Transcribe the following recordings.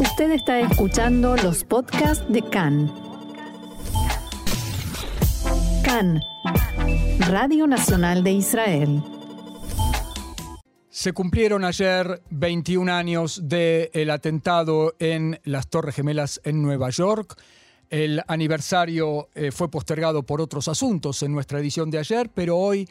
Usted está escuchando los podcasts de CAN. CAN, Radio Nacional de Israel. Se cumplieron ayer 21 años del atentado en las Torres Gemelas en Nueva York. El aniversario eh, fue postergado por otros asuntos en nuestra edición de ayer, pero hoy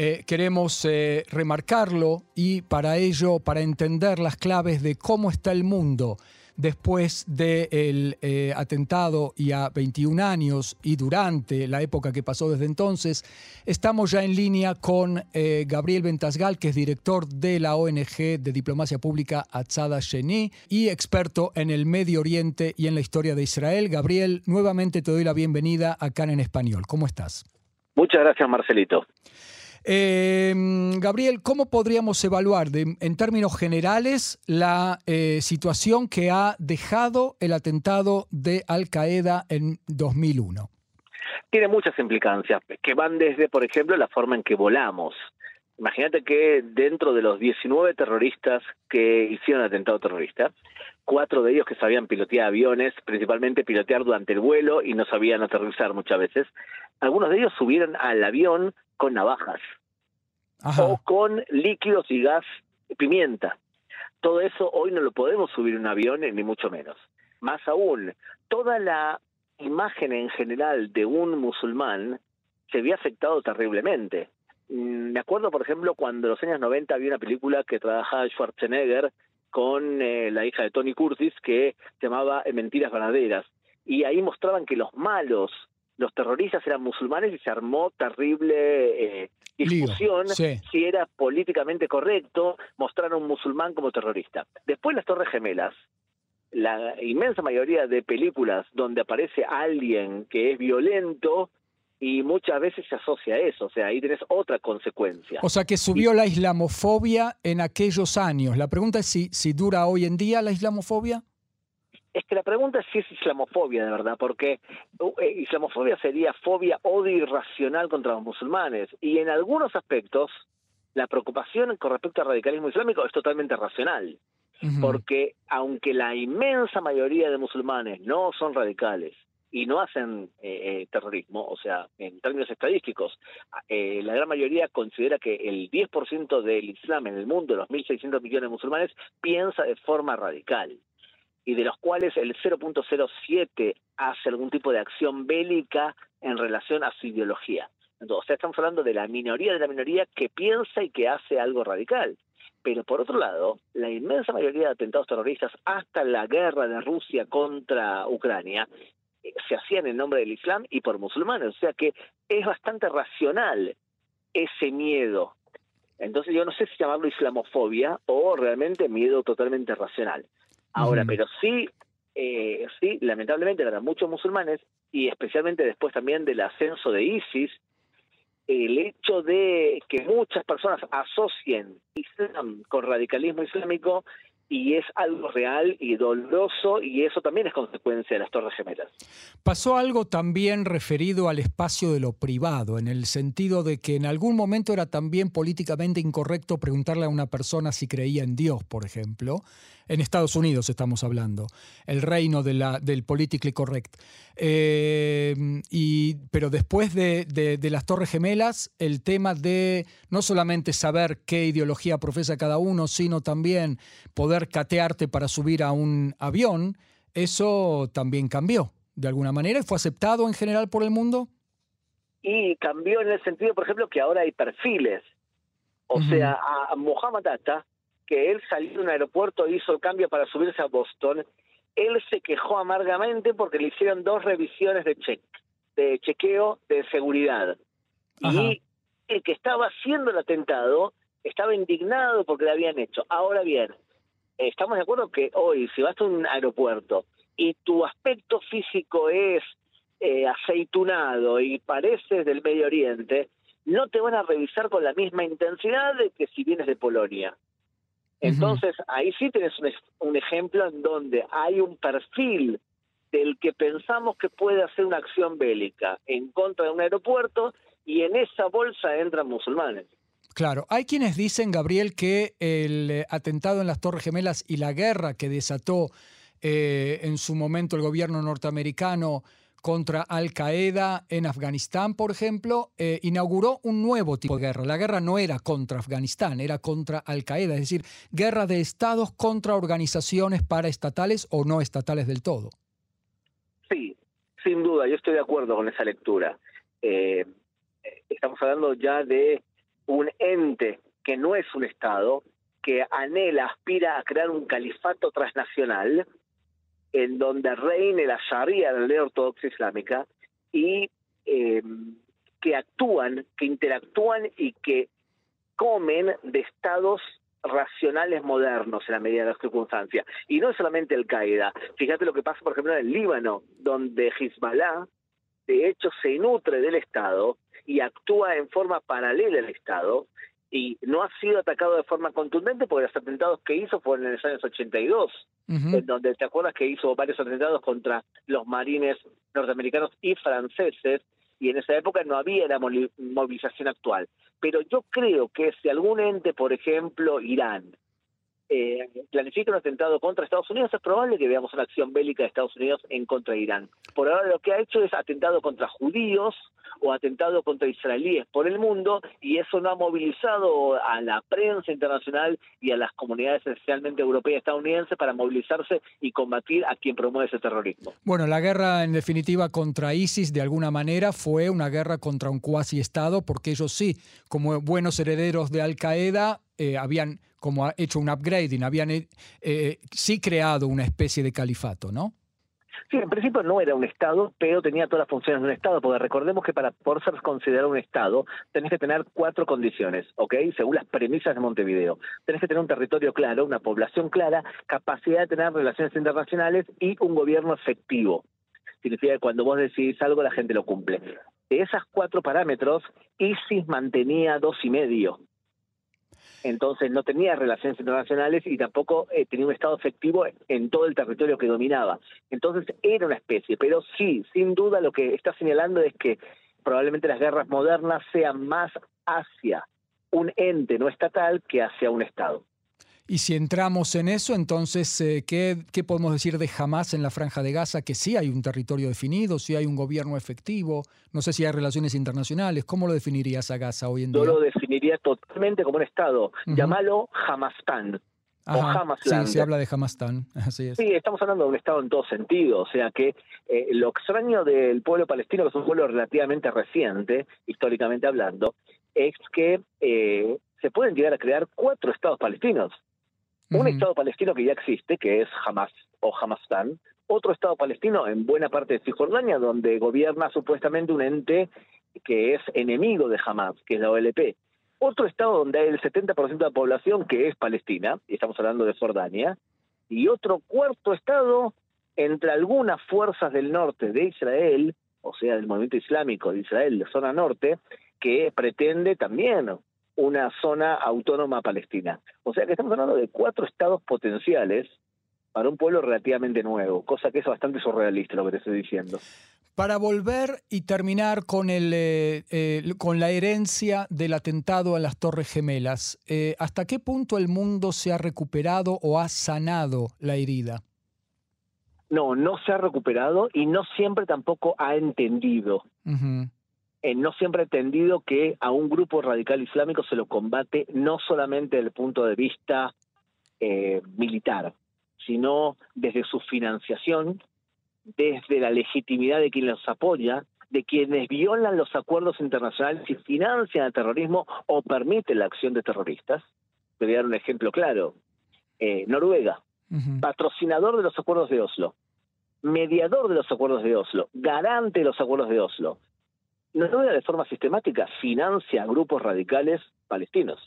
eh, queremos eh, remarcarlo y para ello, para entender las claves de cómo está el mundo después del eh, atentado y a 21 años y durante la época que pasó desde entonces, estamos ya en línea con Gabriel Ventasgal, que es director de la ONG de Diplomacia Pública Atzada Sheni y experto en el Medio Oriente y en la historia de Israel. Gabriel, nuevamente te doy la bienvenida acá en Español. ¿Cómo estás? Muchas gracias, Marcelito. Eh, Gabriel, ¿cómo podríamos evaluar en términos generales la eh, situación que ha dejado el atentado de Al Qaeda en 2001? Tiene muchas implicancias, que van desde, por ejemplo, la forma en que volamos. Imagínate que dentro de los 19 terroristas que hicieron atentado terrorista, cuatro de ellos que sabían pilotear aviones, principalmente pilotear durante el vuelo y no sabían aterrizar muchas veces, algunos de ellos subieron al avión con navajas o con líquidos y gas pimienta. Todo eso hoy no lo podemos subir en un avión, ni mucho menos. Más aún, toda la imagen en general de un musulmán se había afectado terriblemente. Mm, me acuerdo, por ejemplo, cuando en los años 90 había una película que trabajaba Schwarzenegger con eh, la hija de Tony Curtis que se llamaba Mentiras Ganaderas. Y ahí mostraban que los malos los terroristas eran musulmanes y se armó terrible eh, discusión si era políticamente correcto mostrar a un musulmán como terrorista. Después las Torres Gemelas, la inmensa mayoría de películas donde aparece alguien que es violento y muchas veces se asocia a eso, o sea, ahí tenés otra consecuencia. O sea que subió la islamofobia en aquellos años. La pregunta es si, si dura hoy en día la islamofobia. Es que la pregunta es si es islamofobia de verdad, porque uh, eh, islamofobia sería fobia, odio irracional contra los musulmanes. Y en algunos aspectos, la preocupación con respecto al radicalismo islámico es totalmente racional. Porque aunque la inmensa mayoría de musulmanes no son radicales y no hacen eh, eh, terrorismo, o sea, en términos estadísticos, la gran mayoría considera que el 10% del Islam en el mundo, los 1.600 millones de musulmanes, piensa de forma radical y de los cuales el 0.07 hace algún tipo de acción bélica en relación a su ideología. Entonces, estamos hablando de la minoría de la minoría que piensa y que hace algo radical. Pero por otro lado, la inmensa mayoría de atentados terroristas hasta la guerra de Rusia contra Ucrania eh, se hacían en nombre del Islam y por musulmanes. O sea que es bastante racional ese miedo. Entonces yo no sé si llamarlo islamofobia o realmente miedo totalmente racional. Ahora, pero sí, eh, sí, lamentablemente para muchos musulmanes, y especialmente después también del ascenso de ISIS, el hecho de que muchas personas asocien Islam con radicalismo islámico y es algo real y doloroso y eso también es consecuencia de las Torres Gemelas. Pasó algo también referido al espacio de lo privado, en el sentido de que en algún momento era también políticamente incorrecto preguntarle a una persona si creía en Dios, por ejemplo. En Estados Unidos estamos hablando, el reino del politically correct. Eh, y, pero después de, de, las Torres Gemelas, el tema de no solamente saber qué ideología profesa cada uno, sino también poder catearte para subir a un avión, eso también cambió de alguna manera y fue aceptado en general por el mundo. Y cambió en el sentido, por ejemplo, que ahora hay perfiles. O sea, a Mohamed Atta que él salió de un aeropuerto e hizo el cambio para subirse a Boston, él se quejó amargamente porque le hicieron dos revisiones de, check, de chequeo de seguridad. Y el que estaba haciendo el atentado estaba indignado porque lo habían hecho. Ahora bien, estamos de acuerdo que hoy, si vas a un aeropuerto y tu aspecto físico es eh, aceitunado y pareces del Medio Oriente, no te van a revisar con la misma intensidad de que si vienes de Polonia. Entonces, ahí sí tienes un, ejemplo en donde hay un perfil del que pensamos que puede hacer una acción bélica en contra de un aeropuerto y en esa bolsa entran musulmanes. Claro, hay quienes dicen, Gabriel, que el eh, atentado en las Torres Gemelas y la guerra que desató eh, en su momento el gobierno norteamericano contra Al Qaeda en Afganistán, por ejemplo, eh, inauguró un nuevo tipo de guerra. La guerra no era contra Afganistán, era contra Al Qaeda, es decir, guerra de estados contra organizaciones paraestatales o no estatales del todo. Sí, sin duda, yo estoy de acuerdo con esa lectura. Estamos hablando ya de que no es un Estado, que anhela, aspira a crear un califato transnacional en donde reine la Sharia, la ley ortodoxa islámica, y eh, que actúan, que interactúan y que comen de estados racionales modernos en la medida de las circunstancias. Y no solamente el Qaeda. Fíjate lo que pasa, por ejemplo, en el Líbano, donde Hezbollah, de hecho, se nutre del Estado y actúa en forma paralela al Estado y no ha sido atacado de forma contundente porque los atentados que hizo fueron en los años 82, en donde te acuerdas que hizo varios atentados contra los marines norteamericanos y franceses y en esa época no había la movilización actual. Pero yo creo que si algún ente, por ejemplo, Irán, eh, planifica un atentado contra Estados Unidos, es probable que veamos una acción bélica de Estados Unidos en contra de Irán. Por ahora lo que ha hecho es atentado contra judíos o atentado contra israelíes por el mundo y eso no ha movilizado a la prensa internacional y a las comunidades especialmente europeas y estadounidenses para movilizarse y combatir a quien promueve ese terrorismo. Bueno, la guerra en definitiva contra ISIS de alguna manera fue una guerra contra un cuasi Estado porque ellos sí, como buenos herederos de Al Qaeda, eh, habían como hecho un upgrading, habían eh, eh, sí creado una especie de califato, ¿no? Sí, en principio no era un Estado, pero tenía todas las funciones de un Estado, porque recordemos que para poder ser considerado un Estado tenés que tener cuatro condiciones, ¿ok? Según las premisas de Montevideo. Tenés que tener un territorio claro, una población clara, capacidad de tener relaciones internacionales y un gobierno efectivo. Significa que cuando vos decidís algo, la gente lo cumple. De esas cuatro parámetros, ISIS mantenía dos y medio entonces no tenía relaciones internacionales y tampoco eh, tenía un Estado efectivo en todo el territorio que dominaba. Entonces era una especie, pero sí, sin duda lo que está señalando es que probablemente las guerras modernas sean más hacia un ente no estatal que hacia un Estado. Y si entramos en eso, entonces, eh, ¿qué, podemos decir de Hamas en la franja de Gaza? Que sí hay un territorio definido, sí hay un gobierno efectivo, no sé si hay relaciones internacionales. ¿Cómo lo definirías a Gaza hoy en día? Yo lo definiría totalmente como un Estado. Llámalo Hamastan. o Hamasland. Sí, se habla de así es. Sí, estamos hablando de un Estado en todo sentido, o sea que eh, lo extraño del pueblo palestino, que es un pueblo relativamente reciente, históricamente hablando, es que eh, se pueden llegar a crear cuatro Estados palestinos. Un Estado palestino que ya existe, que es Hamas o Hamastan, otro Estado palestino en buena parte de Cisjordania, donde gobierna supuestamente un ente que es enemigo de Hamas, que es la OLP. Otro Estado donde hay el 70% de la población que es palestina, y estamos hablando de Jordania, y otro cuarto Estado entre algunas fuerzas del norte de Israel, o sea, del movimiento islámico de Israel, de zona norte, que pretende también una zona autónoma palestina. O sea que estamos hablando de cuatro estados potenciales para un pueblo relativamente nuevo, cosa que es bastante surrealista lo que te estoy diciendo. Para volver y terminar con, el, eh, eh, con la herencia del atentado a las Torres Gemelas, eh, ¿hasta qué punto el mundo se ha recuperado o ha sanado la herida? No, no se ha recuperado y no siempre tampoco ha entendido. Eh, no siempre ha entendido que a un grupo radical islámico se lo combate no solamente desde el punto de vista eh, militar, sino desde su financiación, desde la legitimidad de quien los apoya, de quienes violan los acuerdos internacionales y financian el terrorismo o permiten la acción de terroristas. Te voy a dar un ejemplo claro. Eh, Noruega, patrocinador de los acuerdos de Oslo, mediador de los acuerdos de Oslo, garante de los acuerdos de Oslo, Noruega de forma sistemática financia grupos radicales palestinos.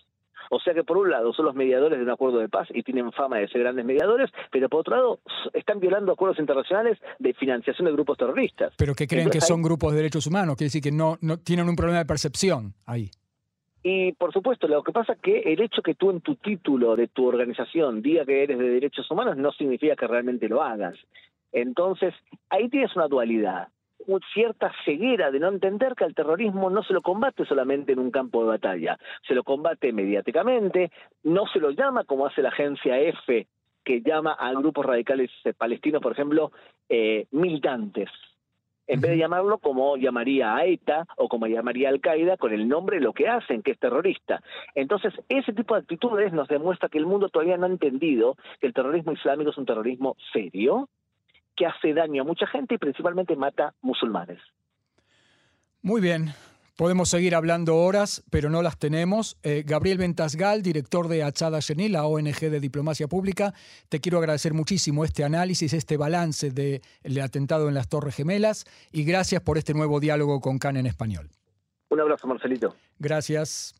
O sea que por un lado son los mediadores de un acuerdo de paz y tienen fama de ser grandes mediadores, pero por otro lado están violando acuerdos internacionales de financiación de grupos terroristas. Pero que creen que son grupos de derechos humanos, quiere decir que no, no tienen un problema de percepción ahí. Y por supuesto, lo que pasa es que el hecho que tú en tu título de tu organización diga que eres de derechos humanos no significa que realmente lo hagas. Entonces, ahí tienes una dualidad cierta ceguera de no entender que al terrorismo no se lo combate solamente en un campo de batalla, se lo combate mediáticamente, no se lo llama como hace la agencia F que llama a grupos radicales eh, palestinos, por ejemplo, eh, militantes en vez de llamarlo como llamaría a ETA o como llamaría a Al-Qaeda con el nombre de lo que hacen, que es terrorista. Entonces, ese tipo de actitudes nos demuestra que el mundo todavía no ha entendido que el terrorismo islámico es un terrorismo serio, que hace daño a mucha gente y principalmente mata musulmanes. Muy bien. Podemos seguir hablando horas, pero no las tenemos. Eh, Gabriel Ventasgal, director de Achada Geni, la ONG de Diplomacia Pública, te quiero agradecer muchísimo este análisis, este balance del atentado en las Torres Gemelas y gracias por este nuevo diálogo con CAN en español. Un abrazo, Marcelito. Gracias.